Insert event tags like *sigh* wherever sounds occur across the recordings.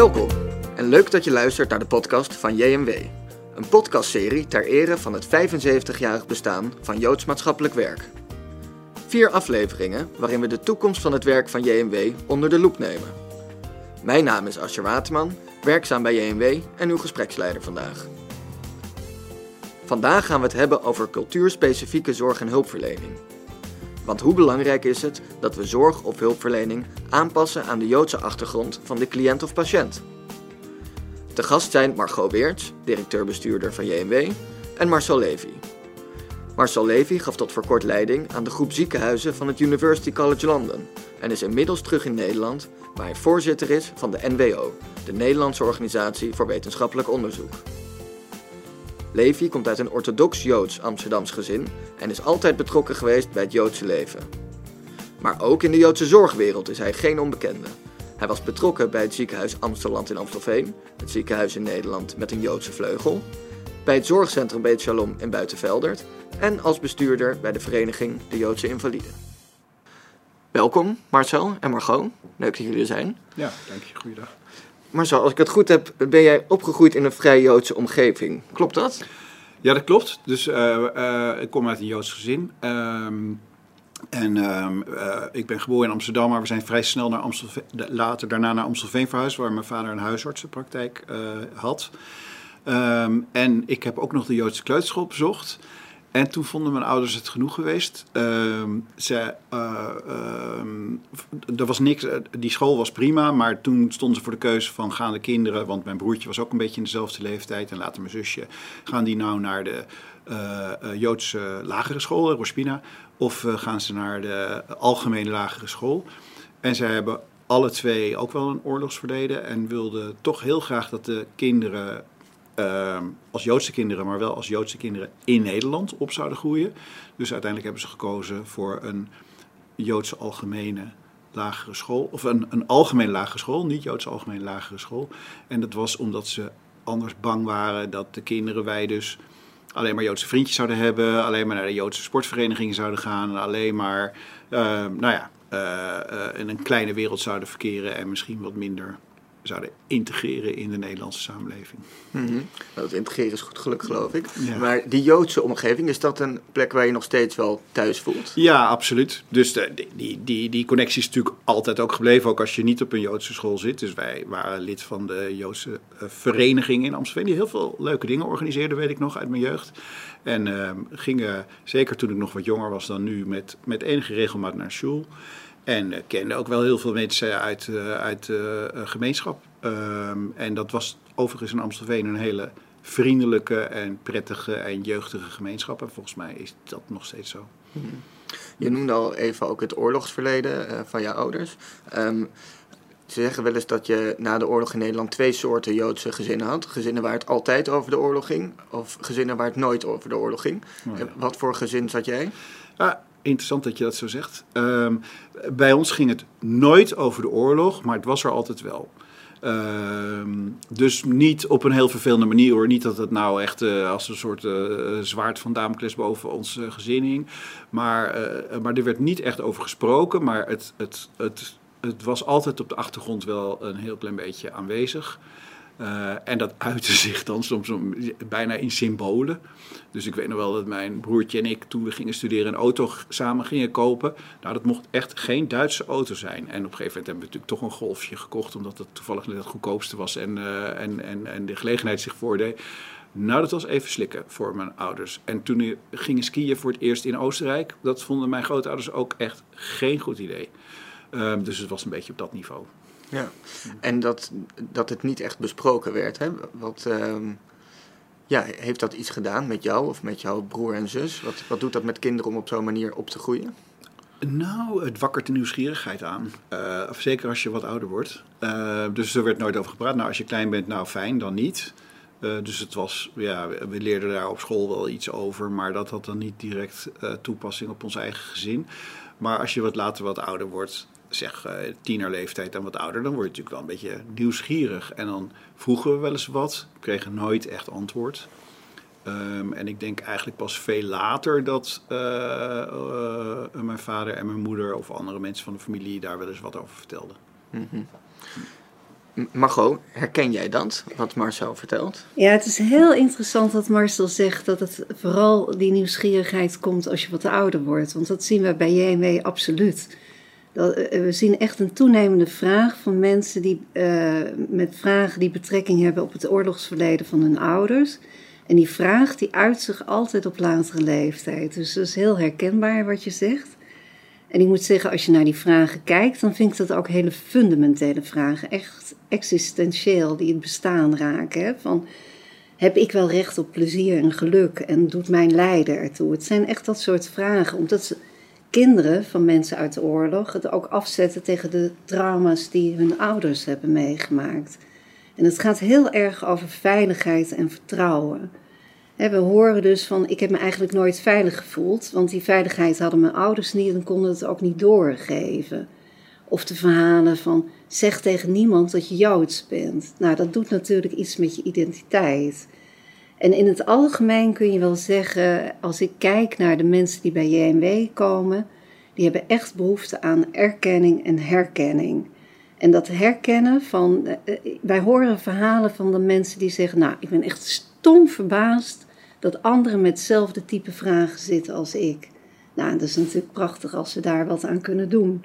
Welkom en leuk dat je luistert naar de podcast van JMW. Een podcastserie ter ere van het 75-jarig bestaan van Joods maatschappelijk werk. Vier afleveringen waarin we de toekomst van het werk van JMW onder de loep nemen. Mijn naam is Ascher Waterman, werkzaam bij JMW en uw gespreksleider vandaag. Vandaag gaan we het hebben over cultuurspecifieke zorg en hulpverlening. Want hoe belangrijk is het dat we zorg of hulpverlening aanpassen aan de Joodse achtergrond van de cliënt of patiënt? Te gast zijn Margot Weerts, directeur-bestuurder van JMW, en Marcel Levy. Marcel Levy gaf tot voor kort leiding aan de groep ziekenhuizen van het University College London en is inmiddels terug in Nederland, waar hij voorzitter is van de NWO, de Nederlandse Organisatie voor Wetenschappelijk Onderzoek. Levy komt uit een orthodox-Joods Amsterdams gezin en is altijd betrokken geweest bij het Joodse leven. Maar ook in de Joodse zorgwereld is hij geen onbekende. Hij was betrokken bij het ziekenhuis Amsteland in Amstelveen, het ziekenhuis in Nederland met een Joodse vleugel, bij het zorgcentrum Beet Shalom in Buitenveldert en als bestuurder bij de vereniging De Joodse Invaliden. Welkom Marcel en Margot, leuk dat jullie er zijn. Ja, dank je. Goeiedag. Marcel, als ik het goed heb, ben jij opgegroeid in een vrij Joodse omgeving. Klopt dat? Ja, dat klopt. Dus uh, uh, ik kom uit een Joods gezin. Um, en um, uh, ik ben geboren in Amsterdam, maar we zijn vrij snel naar Amstelveen, later daarna naar Amstelveen verhuisd, waar mijn vader een huisartsenpraktijk had. Um, en ik heb ook nog de Joodse kleuterschool bezocht. En toen vonden mijn ouders het genoeg geweest. Uh, ze, uh, uh, er was niks, die school was prima, maar toen stonden ze voor de keuze van gaan de kinderen, want mijn broertje was ook een beetje in dezelfde leeftijd en later mijn zusje, gaan die nou naar de uh, Joodse lagere school, Rospina, of gaan ze naar de algemene lagere school? En zij hebben alle twee ook wel een oorlogsverleden en wilden toch heel graag dat de kinderen uh, als Joodse kinderen, maar wel als Joodse kinderen in Nederland op zouden groeien. Dus uiteindelijk hebben ze gekozen voor een Joodse algemene lagere school, of een, een algemene lagere school, niet Joodse algemene lagere school. En dat was omdat ze anders bang waren dat de kinderen wij dus alleen maar Joodse vriendjes zouden hebben, alleen maar naar de Joodse sportverenigingen zouden gaan, alleen maar, uh, nou ja, uh, in een kleine wereld zouden verkeren en misschien wat minder zouden integreren in de Nederlandse samenleving. Mm -hmm. nou, dat integreren is goed geluk, geloof ik. Ja. Maar die Joodse omgeving, is dat een plek waar je nog steeds wel thuis voelt? Ja, absoluut. Dus de, die, die, die connectie is natuurlijk altijd ook gebleven, ook als je niet op een Joodse school zit. Dus wij waren lid van de Joodse uh, vereniging in Amsterdam, die heel veel leuke dingen organiseerde, weet ik nog, uit mijn jeugd. En uh, gingen, zeker toen ik nog wat jonger was dan nu, met, met enige regelmaat naar school. En kende ook wel heel veel mensen uit, uh, uit de uh, gemeenschap. Um, en dat was overigens in Amstelveen een hele vriendelijke en prettige en jeugdige gemeenschap. En volgens mij is dat nog steeds zo. Hmm. Je noemde al even ook het oorlogsverleden van je ouders. Um, ze zeggen wel eens dat je na de oorlog in Nederland twee soorten Joodse gezinnen had. Gezinnen waar het altijd over de oorlog ging, of gezinnen waar het nooit over de oorlog ging. Oh, ja. Wat voor gezin zat jij? Ah, interessant dat je dat zo zegt. Um, bij ons ging het nooit over de oorlog, maar het was er altijd wel. Um, dus niet op een heel vervelende manier hoor. Niet dat het nou echt uh, als een soort uh, zwaard van Damocles boven ons uh, gezin hing. Maar, maar er werd niet echt over gesproken. Maar het, het, het, het was altijd op de achtergrond wel een heel klein beetje aanwezig. Uh, en dat uitte *laughs* zich dan soms bijna in symbolen. Dus ik weet nog wel dat mijn broertje en ik, toen we gingen studeren, een auto samen gingen kopen. Nou, dat mocht echt geen Duitse auto zijn. En op een gegeven moment hebben we natuurlijk toch een golfje gekocht, omdat het toevallig net het goedkoopste was en, uh, en, en, en de gelegenheid zich voordeed. Nou, dat was even slikken voor mijn ouders. En toen we gingen skiën voor het eerst in Oostenrijk, dat vonden mijn grootouders ook echt geen goed idee. Uh, dus het was een beetje op dat niveau. Ja, en dat, dat het niet echt besproken werd. Hè? Wat, um, ja, heeft dat iets gedaan met jou of met jouw broer en zus? Wat, wat doet dat met kinderen om op zo'n manier op te groeien? Nou, het wakkert de nieuwsgierigheid aan. Uh, zeker als je wat ouder wordt. Uh, dus er werd nooit over gepraat. Nou, als je klein bent, nou fijn, dan niet. Uh, dus het was, ja, we leerden daar op school wel iets over, maar dat had dan niet direct toepassing op ons eigen gezin. Maar als je wat later wat ouder wordt, zeg uh, tienerleeftijd en wat ouder, dan word je natuurlijk wel een beetje nieuwsgierig. En dan vroegen we wel eens wat, kregen nooit echt antwoord. Um, en ik denk eigenlijk pas veel later dat uh, uh, mijn vader en mijn moeder of andere mensen van de familie daar wel eens wat over vertelden. Mm -hmm. Margot, herken jij dat, wat Marcel vertelt? Ja, het is heel interessant dat Marcel zegt dat het vooral die nieuwsgierigheid komt als je wat ouder wordt. Want dat zien we bij JMW absoluut. Eh, we zien echt een toenemende vraag van mensen die, uh, met vragen die betrekking hebben op het oorlogsverleden van hun ouders. En die vraag die uit zich altijd op latere leeftijd. Dus dat is heel herkenbaar wat je zegt. En ik moet zeggen, als je naar die vragen kijkt, dan vind ik dat ook hele fundamentele vragen. Echt existentieel, die het bestaan raken. Van, heb ik wel recht op plezier en geluk en doet mijn lijden ertoe? Het zijn echt dat soort vragen, omdat ze, kinderen van mensen uit de oorlog het ook afzetten tegen de trauma's die hun ouders hebben meegemaakt. En het gaat heel erg over veiligheid en vertrouwen. We horen dus van, ik heb me eigenlijk nooit veilig gevoeld, want die veiligheid hadden mijn ouders niet en konden het ook niet doorgeven. Of de verhalen van, zeg tegen niemand dat je Joods bent. Nou, dat doet natuurlijk iets met je identiteit. En in het algemeen kun je wel zeggen, als ik kijk naar de mensen die bij JMW komen, die hebben echt behoefte aan erkenning en herkenning. En dat herkennen van, eh, eh, wij horen verhalen van de mensen die zeggen, nou, ik ben echt stom verbaasd dat anderen met hetzelfde type vragen zitten als ik. Nou, dat is natuurlijk prachtig als we daar wat aan kunnen doen.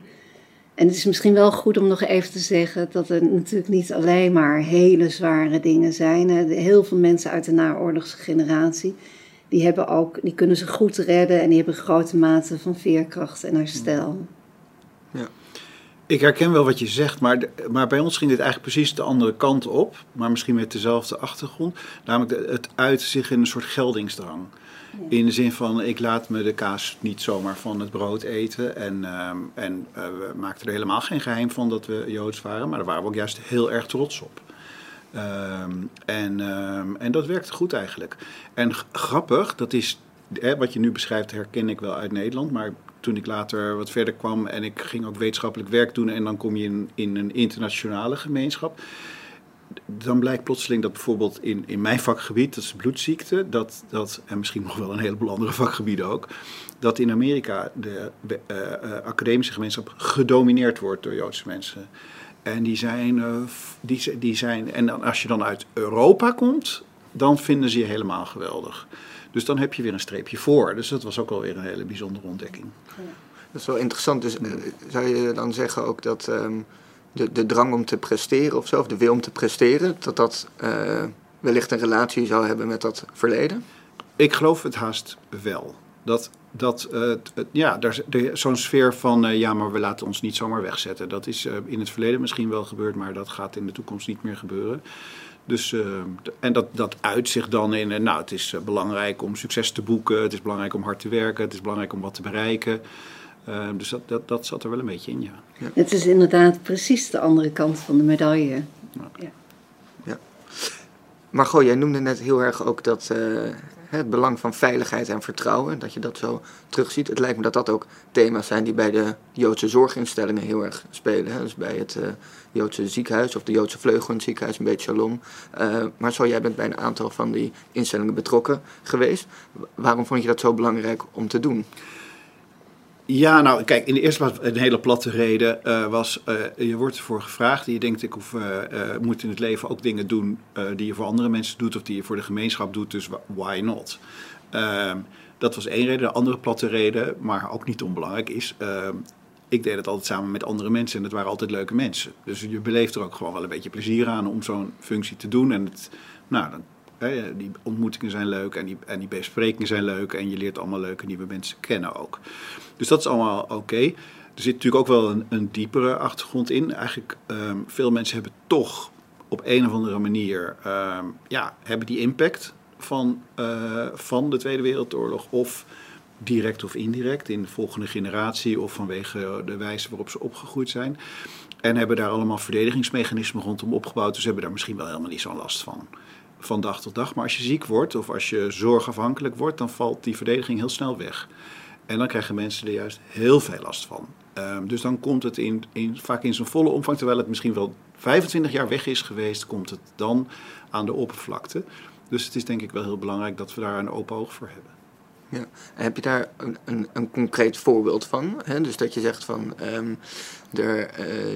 En het is misschien wel goed om nog even te zeggen dat er natuurlijk niet alleen maar hele zware dingen zijn. Heel veel mensen uit de naoorlogse generatie, die, hebben ook, die kunnen zich goed redden en die hebben grote mate van veerkracht en herstel. Ja. Ik herken wel wat je zegt, maar, maar bij ons ging dit eigenlijk precies de andere kant op. Maar misschien met dezelfde achtergrond. Namelijk het uit zich in een soort geldingsdrang. In de zin van, ik laat me de kaas niet zomaar van het brood eten. En, uh, en uh, we maakten er helemaal geen geheim van dat we Joods waren. Maar daar waren we ook juist heel erg trots op. Um, en, um, en dat werkte goed eigenlijk. En grappig, dat is, hè, wat je nu beschrijft herken ik wel uit Nederland. Maar toen ik later wat verder kwam en ik ging ook wetenschappelijk werk doen... en dan kom je in, in een internationale gemeenschap dan blijkt plotseling dat bijvoorbeeld in, in mijn vakgebied, dat is bloedziekte, dat, dat, en misschien nog wel een heleboel andere *laughs* vakgebieden ook, dat in Amerika de uh, uh, academische gemeenschap gedomineerd wordt door Joodse mensen. En die zijn, uh, die, die zijn, en als je dan uit Europa komt, dan vinden ze je helemaal geweldig. Dus dan heb je weer een streepje voor. Dus dat was ook alweer een hele bijzondere ontdekking. Dat is wel interessant. Dus zou je dan zeggen ook dat. Um, de, de drang om te presteren of zo, of de wil om te presteren, dat dat uh, wellicht een relatie zou hebben met dat verleden? Ik geloof het haast wel. Dat, dat uh, ja, zo'n sfeer van ja, maar we laten ons niet zomaar wegzetten. Dat is in het verleden misschien wel gebeurd, maar dat gaat in de toekomst niet meer gebeuren. Dus, en dat, dat uit zich dan in, nou, het is belangrijk om succes te boeken, het is belangrijk om hard te werken, het is belangrijk om wat te bereiken. Uh, dus dat, dat, dat zat er wel een beetje in, ja. ja. Het is inderdaad precies de andere kant van de medaille. Ja. ja. ja. Margot, jij noemde net heel erg ook dat uh, het belang van veiligheid en vertrouwen, dat je dat zo terugziet. Het lijkt me dat dat ook thema's zijn die bij de Joodse zorginstellingen heel erg spelen. Hè? Dus bij het uh, Joodse ziekenhuis of de Joodse vleugel in het ziekenhuis, een beetje shalom. maar zo, jij bent bij een aantal van die instellingen betrokken geweest. Waarom vond je dat zo belangrijk om te doen? Ja, nou kijk, in de eerste plaats een hele platte reden uh, was, uh, je wordt ervoor gevraagd je denkt ik hoef, uh, moet in het leven ook dingen doen die je voor andere mensen doet of die je voor de gemeenschap doet, dus why not? Ehm, dat was één reden. De andere platte reden, maar ook niet onbelangrijk, is ehm, ik deed het altijd samen met andere mensen en het waren altijd leuke mensen. Dus je beleeft er ook gewoon wel een beetje plezier aan om zo'n functie te doen en het, nou, dan die ontmoetingen zijn leuk en die, en die besprekingen zijn leuk en je leert allemaal leuke nieuwe mensen kennen ook. Dus dat is allemaal oké. Er zit natuurlijk ook wel een, een diepere achtergrond in. Eigenlijk, um, veel mensen hebben toch op een of andere manier um, ja, hebben die impact van, uh, van de Tweede Wereldoorlog. Of direct of indirect in de volgende generatie of vanwege de wijze waarop ze opgegroeid zijn. En hebben daar allemaal verdedigingsmechanismen rondom opgebouwd. Dus hebben daar misschien wel helemaal niet zo'n last van van dag tot dag. Maar als je ziek wordt of als je zorgafhankelijk wordt, dan valt die verdediging heel snel weg. En dan krijgen mensen er juist heel veel last van. Um, dus dan komt het in, in, vaak in zijn volle omvang, terwijl het misschien wel 25 jaar weg is geweest, komt het dan aan de oppervlakte. Dus het is denk ik wel heel belangrijk dat we daar een open oog voor hebben. Heb je daar een, een, een concreet voorbeeld van? Hè? Dus dat je zegt van, ehm, eh,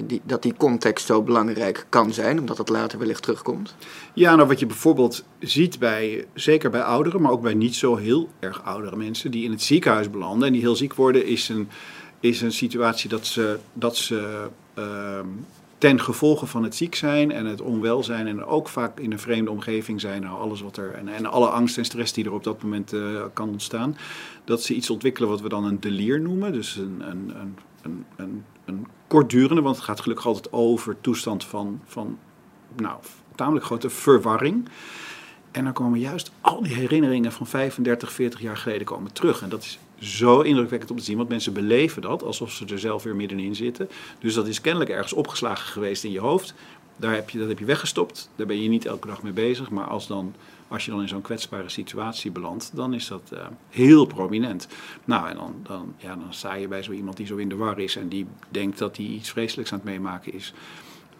die, dat die context zo belangrijk kan zijn, omdat het later wellicht terugkomt? Ja, nou wat je bijvoorbeeld ziet bij, zeker bij ouderen, maar ook bij niet zo heel erg oudere mensen die in het ziekenhuis belanden en die heel ziek worden, is een, is een situatie dat ze, dat ze ehm, ten gevolge van het ziek zijn en het onwelzijn en ook vaak in een vreemde omgeving zijn, nou, alles wat er en, en alle angst en stress die er op dat moment uh, kan ontstaan, dat ze iets ontwikkelen wat we dan een delier noemen, dus een, een, een, een, een, een kortdurende, want het gaat gelukkig altijd over toestand van, van nou, tamelijk grote verwarring. En dan komen juist al die herinneringen van 35, 40 jaar geleden komen terug. En dat is zo indrukwekkend om te zien, want mensen beleven dat alsof ze er zelf weer middenin zitten. Dus dat is kennelijk ergens opgeslagen geweest in je hoofd. Daar heb je, dat heb je weggestopt. Daar ben je niet elke dag mee bezig. Maar als, dan, als je dan in zo'n kwetsbare situatie belandt, dan is dat uh, heel prominent. Nou, en dan, dan, ja, dan sta je bij zo iemand die zo in de war is en die denkt dat hij iets vreselijks aan het meemaken is.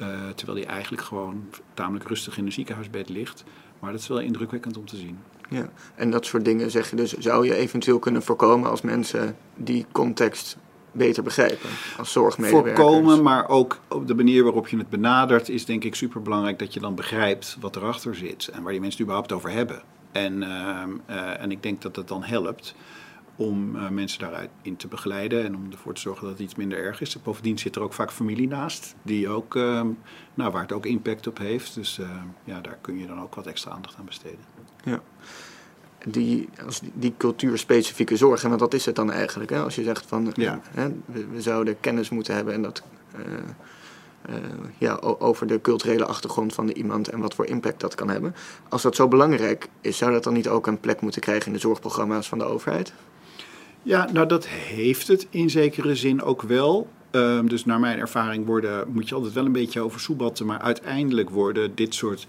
Uh, terwijl hij eigenlijk gewoon tamelijk rustig in een ziekenhuisbed ligt. Maar dat is wel indrukwekkend om te zien. Ja, en dat soort dingen zeg je dus, zou je eventueel kunnen voorkomen als mensen die context beter begrijpen als zorgmedewerkers? Voorkomen, maar ook op de manier waarop je het benadert is denk ik super belangrijk dat je dan begrijpt wat erachter zit en waar die mensen het überhaupt over hebben. En, uh, uh, en ik denk dat het dan helpt om uh, mensen daaruit in te begeleiden en om ervoor te zorgen dat het iets minder erg is. Bovendien zit er ook vaak familie naast, die ook, uh, nou, waar het ook impact op heeft. Dus uh, ja, daar kun je dan ook wat extra aandacht aan besteden. Ja. Die, als die, die cultuurspecifieke zorg, en dat is het dan eigenlijk. Hè? Als je zegt van ja. hè, we, we, zouden kennis moeten hebben en dat, ja, over de culturele achtergrond van de iemand en wat voor impact dat kan hebben. Als dat zo belangrijk is, zou dat dan niet ook een plek moeten krijgen in de zorgprogramma's van de overheid? Ja, nou dat heeft het in zekere zin ook wel. Um, dus naar mijn ervaring worden, moet je altijd wel een beetje over soebatten, maar uiteindelijk worden dit soort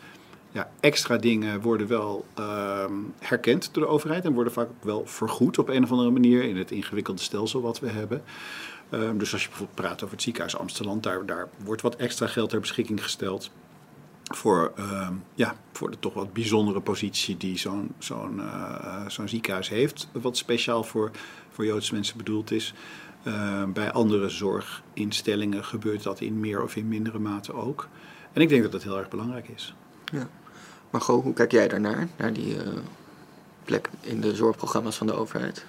ja, extra dingen worden wel um, herkend door de overheid en worden vaak ook wel vergoed op een of andere manier in het ingewikkelde stelsel wat we hebben. Um, dus als je bijvoorbeeld praat over het ziekenhuis Amsterdam, daar wordt wat extra geld ter beschikking gesteld voor, uh, ja, voor de toch wat bijzondere positie die zo'n zo'n uh, zo'n ziekenhuis heeft, wat speciaal voor, voor Joodse mensen bedoeld is. Uh, bij andere zorginstellingen gebeurt dat in meer of in mindere mate ook. En ik denk dat dat heel erg belangrijk is. Ja. Maar hoe kijk jij daarnaar, naar die uh, plek in de zorgprogramma's van de overheid?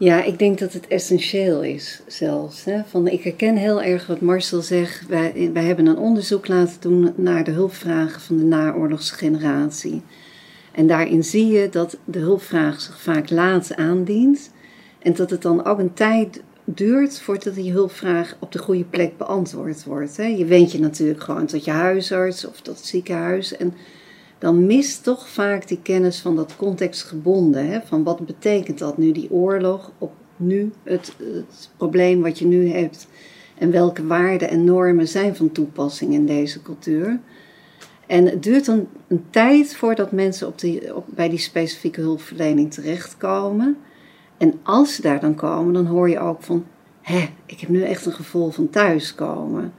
Ja, ik denk dat het essentieel is zelfs. Hè? Van, ik herken heel erg wat Marcel zegt. Wij, wij hebben een onderzoek laten doen naar de hulpvragen van de naoorlogse generatie. En daarin zie je dat de hulpvraag zich vaak laat aandient. En dat het dan ook een tijd duurt voordat die hulpvraag op de goede plek beantwoord wordt. Hè? Je wendt je natuurlijk gewoon tot je huisarts of tot het ziekenhuis. En dan mist toch vaak die kennis van dat contextgebonden. Hè? Van wat betekent dat nu, die oorlog, op nu het, probleem wat je nu hebt. En welke waarden en normen zijn van toepassing in deze cultuur. En het duurt dan een tijd voordat mensen op die, op, bij die specifieke hulpverlening terechtkomen. En als ze daar dan komen, dan hoor je ook van... Hé, ik heb nu echt een gevoel van thuiskomen.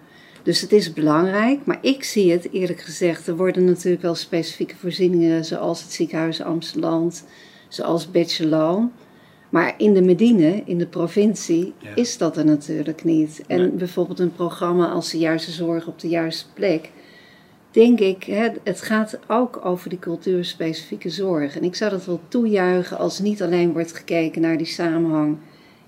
Dus het is belangrijk, maar ik zie het eerlijk gezegd. Er worden natuurlijk wel specifieke voorzieningen, zoals het ziekenhuis Amsterdam, zoals Bechelon. Maar in de Medine, in de provincie, ja. is dat er natuurlijk niet. En nee. bijvoorbeeld een programma als de juiste zorg op de juiste plek. Denk ik, het gaat ook over die cultuurspecifieke zorg. En ik zou dat wel toejuichen als niet alleen wordt gekeken naar die samenhang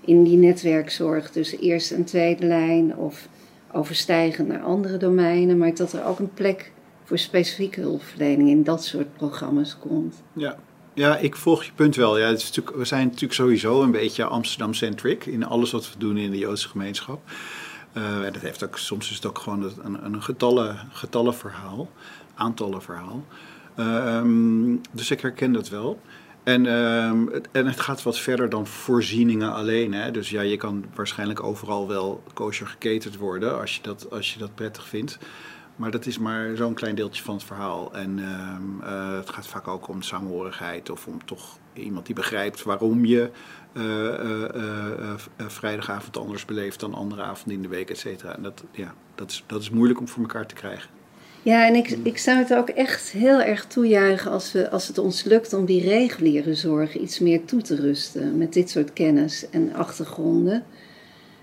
in die netwerkzorg tussen eerste en tweede lijn of overstijgend naar andere domeinen, maar dat er ook een plek voor specifieke hulpverlening in dat soort programma's komt. Ja, ja ik volg je punt wel. Ja, het is natuurlijk, we zijn natuurlijk sowieso een beetje Amsterdam-centric in alles wat we doen in de Joodse gemeenschap. Uh, dat heeft ook, soms is het ook gewoon een, een getallen, getallenverhaal, aantallenverhaal. Uh, dus ik herken dat wel. En, um, het, en het gaat wat verder dan voorzieningen alleen. Hè? Dus ja, je kan waarschijnlijk overal wel kosher geketerd worden als je dat, als je dat prettig vindt. Maar dat is maar zo'n klein deeltje van het verhaal. En um, uh, het gaat vaak ook om samenhorigheid of om toch iemand die begrijpt waarom je uh, uh, vrijdagavond anders beleeft dan andere avonden in de week, et cetera. En dat, ja, dat, is, dat is moeilijk om voor elkaar te krijgen. Ja, en ik, ik zou het ook echt heel erg toejuichen als, we, als het ons lukt om die reguliere zorg iets meer toe te rusten met dit soort kennis en achtergronden.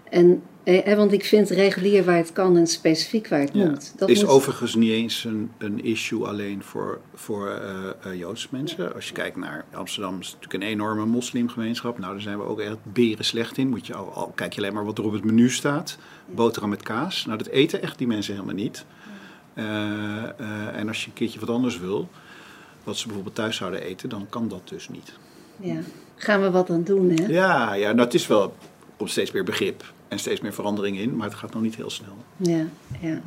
En, eh, want ik vind regulier waar het kan en specifiek waar het Ja. moet. Dat is moet- overigens niet eens een, een issue alleen voor, voor eh, eh, Joodse mensen. Als je kijkt naar Amsterdam, is natuurlijk een enorme moslimgemeenschap. Nou, daar zijn we ook echt beren slecht in. Moet je al, al kijk je alleen maar wat er op het menu staat: boterham met kaas. Nou, dat eten echt die mensen helemaal niet. Eh, eh, en als je een keertje wat anders wil, wat ze bijvoorbeeld thuis zouden eten, dan kan dat dus niet. Ja. Gaan we wat aan doen, hè? Ja, ja nou, het is wel steeds meer begrip en steeds meer verandering in, maar het gaat nog niet heel snel. Ja, ja.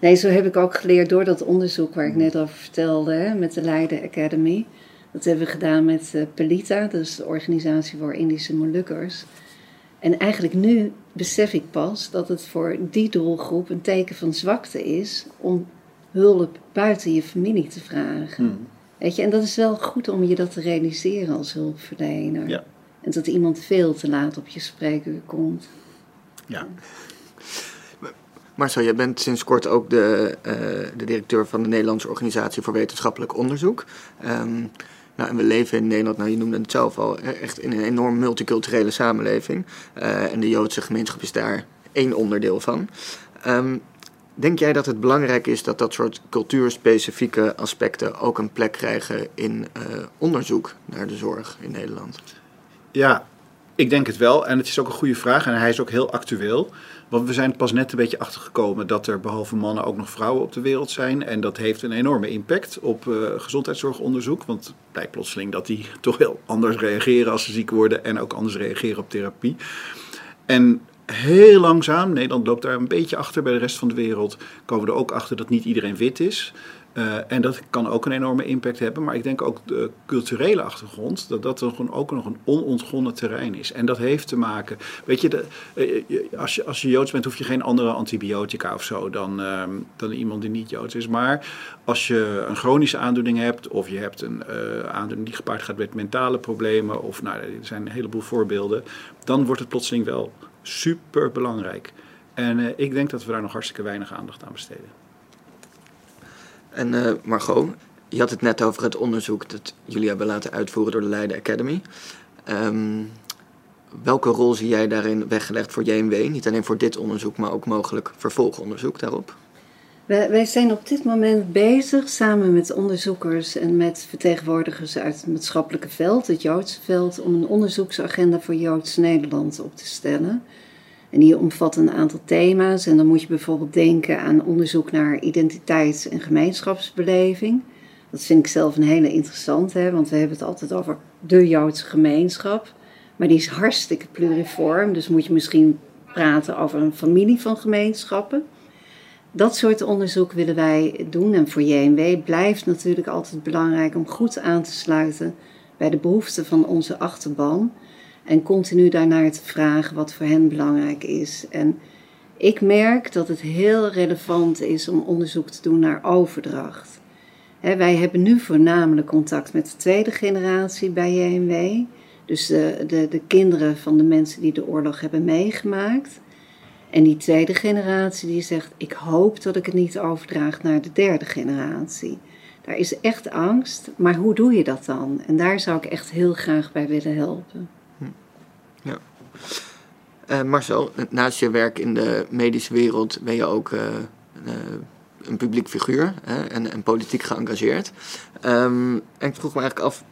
Nee, zo heb ik ook geleerd door dat onderzoek waar ik net over vertelde, hè, met de Leiden Academy. Dat hebben we gedaan met eh, Pelita, dus de organisatie voor Indische Molukkers. En eigenlijk nu besef ik pas dat het voor die doelgroep een teken van zwakte is om hulp buiten je familie te vragen. Weet je, en dat is wel goed om je dat te realiseren als hulpverlener. Ja. En dat iemand veel te laat op je spreekuur komt. Ja. Marcel, jij bent sinds kort ook de, eh, de directeur van de Nederlandse Organisatie voor Wetenschappelijk Onderzoek. Ehm, nou, en we leven in Nederland, nou je noemde het zelf al, e- echt in een enorm multiculturele samenleving. Eh, en de Joodse gemeenschap is daar één onderdeel van. Ehm, denk jij dat het belangrijk is dat dat soort cultuurspecifieke aspecten ook een plek krijgen in eh, onderzoek naar de zorg in Nederland? Ja, ik denk het wel. En het is ook een goede vraag en hij is ook heel actueel. Want we zijn pas net een beetje achtergekomen dat er behalve mannen ook nog vrouwen op de wereld zijn. En dat heeft een enorme impact op eh, gezondheidszorgonderzoek. Want het blijkt plotseling dat die toch heel anders reageren als ze ziek worden. En ook anders reageren op therapie. En heel langzaam, Nederland loopt daar een beetje achter bij de rest van de wereld, komen we er ook achter dat niet iedereen wit is. Eh, en dat kan ook een enorme impact hebben. Maar ik denk ook de culturele achtergrond, dat dat ook nog een onontgonnen terrein is. En dat heeft te maken. Weet je, de, eh, je- als, je als je Joods bent, hoef je geen andere antibiotica of zo dan, ehm, dan iemand die niet Joods is. Maar als je een chronische aandoening hebt, of je hebt een eh, aandoening die gepaard gaat met mentale problemen, of nou, er zijn een heleboel voorbeelden, dan wordt het plotseling wel super belangrijk. En eh, ik denk dat we daar nog hartstikke weinig aandacht aan besteden. En eh, Margot, je had het net over het onderzoek dat jullie hebben laten uitvoeren door de Leiden Academy. Ehm, welke rol zie jij daarin weggelegd voor JMW? Niet alleen voor dit onderzoek, maar ook mogelijk vervolgonderzoek daarop? Wij, zijn op dit moment bezig samen met onderzoekers en met vertegenwoordigers uit het maatschappelijke veld, het Joodse veld, om een onderzoeksagenda voor Joods Nederland op te stellen. En die omvat een aantal thema's. En dan moet je bijvoorbeeld denken aan onderzoek naar identiteits- en gemeenschapsbeleving. Dat vind ik zelf een hele interessante, hè, want we hebben het altijd over de Joodse gemeenschap. Maar die is hartstikke pluriform, dus moet je misschien praten over een familie van gemeenschappen. Dat soort onderzoek willen wij doen. En voor JMW blijft natuurlijk altijd belangrijk om goed aan te sluiten bij de behoeften van onze achterban. En continu daarnaar te vragen wat voor hen belangrijk is. En ik merk dat het heel relevant is om onderzoek te doen naar overdracht. Wij hebben nu voornamelijk contact met de tweede generatie bij JMW. Dus de, de, de kinderen van de mensen die de oorlog hebben meegemaakt. En die tweede generatie die zegt: Ik hoop dat ik het niet overdraag naar de derde generatie. Daar is echt angst, maar hoe doe je dat dan? En daar zou ik echt heel graag bij willen helpen. Eh, Marcel, naast je werk in de medische wereld ben je ook eh, eh, een publiek figuur hè, en, en politiek geëngageerd. Ehm, en ik vroeg me eigenlijk af,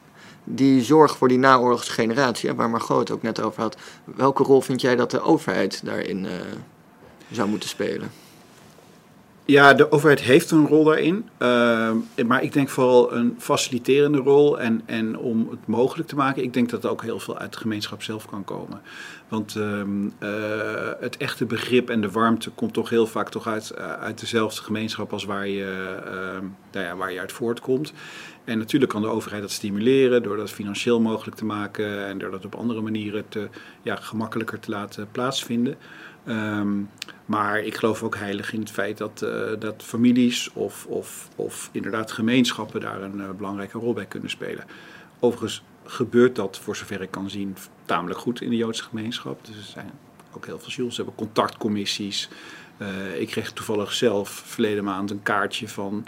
die zorg voor die naoorlogse generatie, waar Margot het ook net over had, welke rol vind jij dat de overheid daarin zou moeten spelen? Ja, de overheid heeft een rol daarin. Uh, maar ik denk vooral een faciliterende rol. En, en om het mogelijk te maken, ik denk dat ook heel veel uit de gemeenschap zelf kan komen. Want um, uh, het echte begrip en de warmte komt toch heel vaak toch uit, uh, uit dezelfde gemeenschap als waar je, nou ja, waar je uit voortkomt. En natuurlijk kan de overheid dat stimuleren door dat financieel mogelijk te maken en door dat op andere manieren ja, gemakkelijker te laten plaatsvinden. Um, maar ik geloof ook heilig in het feit dat, uh, dat families of, of, of inderdaad gemeenschappen daar een uh, belangrijke rol bij kunnen spelen. Overigens gebeurt dat, voor zover ik kan zien, tamelijk goed in de Joodse gemeenschap. Dus er zijn ook heel veel Jules. Ze hebben contactcommissies. Eh, ik kreeg toevallig zelf verleden maand een kaartje van,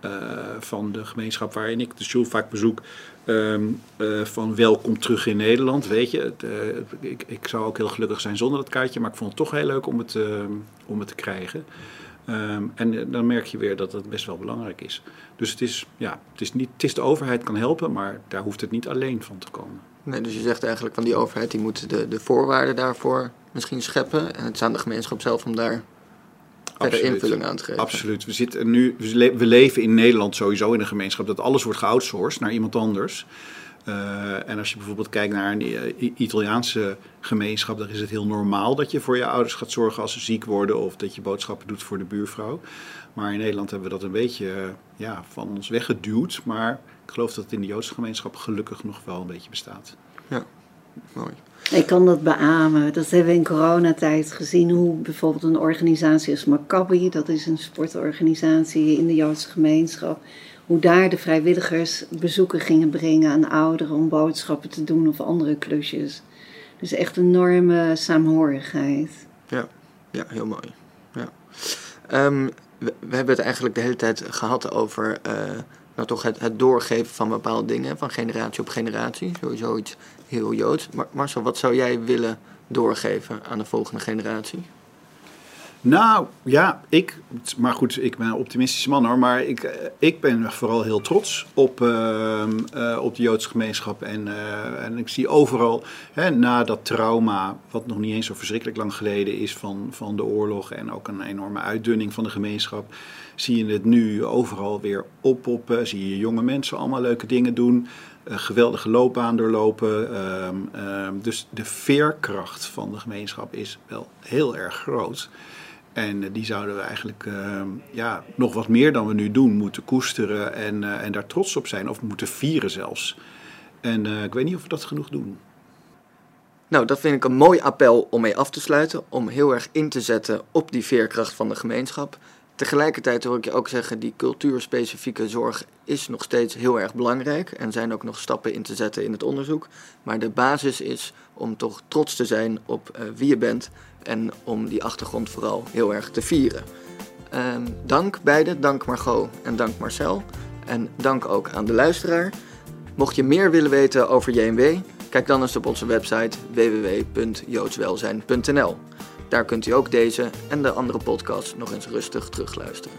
eh, van de gemeenschap waarin ik de school vaak bezoek. ehm, eh, van welkom terug in Nederland. Weet je, eh, ik, ik zou ook heel gelukkig zijn zonder dat kaartje, maar ik vond het toch heel leuk om het, eh, om het te krijgen. Ehm, en dan merk je weer dat het best wel belangrijk is. Dus het is, ja, het is, niet, het is de overheid kan helpen, maar daar hoeft het niet alleen van te komen. Nee, dus je zegt eigenlijk van die overheid die moet de, de voorwaarden daarvoor misschien scheppen. En het is aan de gemeenschap zelf om daar verder invulling aan te geven. Absoluut. We, zitten nu, we le- we leven in Nederland sowieso in een gemeenschap dat alles wordt geoutsourced naar iemand anders. Eh, en als je bijvoorbeeld kijkt naar een eh, Italiaanse gemeenschap, dan is het heel normaal dat je voor je ouders gaat zorgen als ze ziek worden of dat je boodschappen doet voor de buurvrouw. Maar in Nederland hebben we dat een beetje eh, ja, van ons weggeduwd. Maar ik geloof dat het in de Joodse gemeenschap gelukkig nog wel een beetje bestaat. Mooi. Ik kan dat beamen. Dat hebben we in coronatijd gezien. Hoe bijvoorbeeld een organisatie als Maccabi, dat is een sportorganisatie in de Joodse gemeenschap. Hoe daar de vrijwilligers bezoeken gingen brengen aan ouderen om boodschappen te doen of andere klusjes. Dus echt een enorme saamhorigheid. Ja, heel mooi. Ja. Ehm, we, we hebben het eigenlijk de hele tijd gehad over eh, nou toch het, het doorgeven van bepaalde dingen van generatie op generatie. Sowieso iets heel joods. Marcel, wat zou jij willen doorgeven aan de volgende generatie? Nou, ja, ik, maar goed, ik ben een optimistische man hoor, maar ik, eh, ik ben vooral heel trots op, ehm, eh, op de Joodse gemeenschap. En, eh, en ik zie overal, hè, na dat trauma, wat nog niet eens zo verschrikkelijk lang geleden is van, van de oorlog en ook een enorme uitdunning van de gemeenschap, zie je het nu overal weer oppoppen. Zie je jonge mensen allemaal leuke dingen doen, geweldige loopbaan doorlopen. ehm, ehm, dus de veerkracht van de gemeenschap is wel heel erg groot. En eh, die zouden we eigenlijk eh, ja, nog wat meer dan we nu doen moeten koesteren en, eh, en daar trots op zijn. Of moeten vieren zelfs. En eh, ik weet niet of we dat genoeg doen. Nou, dat vind ik een mooi appel om mee af te sluiten. Om heel erg in te zetten op die veerkracht van de gemeenschap. Tegelijkertijd hoor ik je ook zeggen, die cultuurspecifieke zorg is nog steeds heel erg belangrijk. En zijn ook nog stappen in te zetten in het onderzoek. Maar de basis is om toch trots te zijn op eh, wie je bent. En om die achtergrond vooral heel erg te vieren. Ehm, dank beiden, dank Margot en dank Marcel. En dank ook aan de luisteraar. Mocht je meer willen weten over JMW, kijk dan eens op onze website www.joodswelzijn.nl. Daar kunt u ook deze en de andere podcasts nog eens rustig terugluisteren.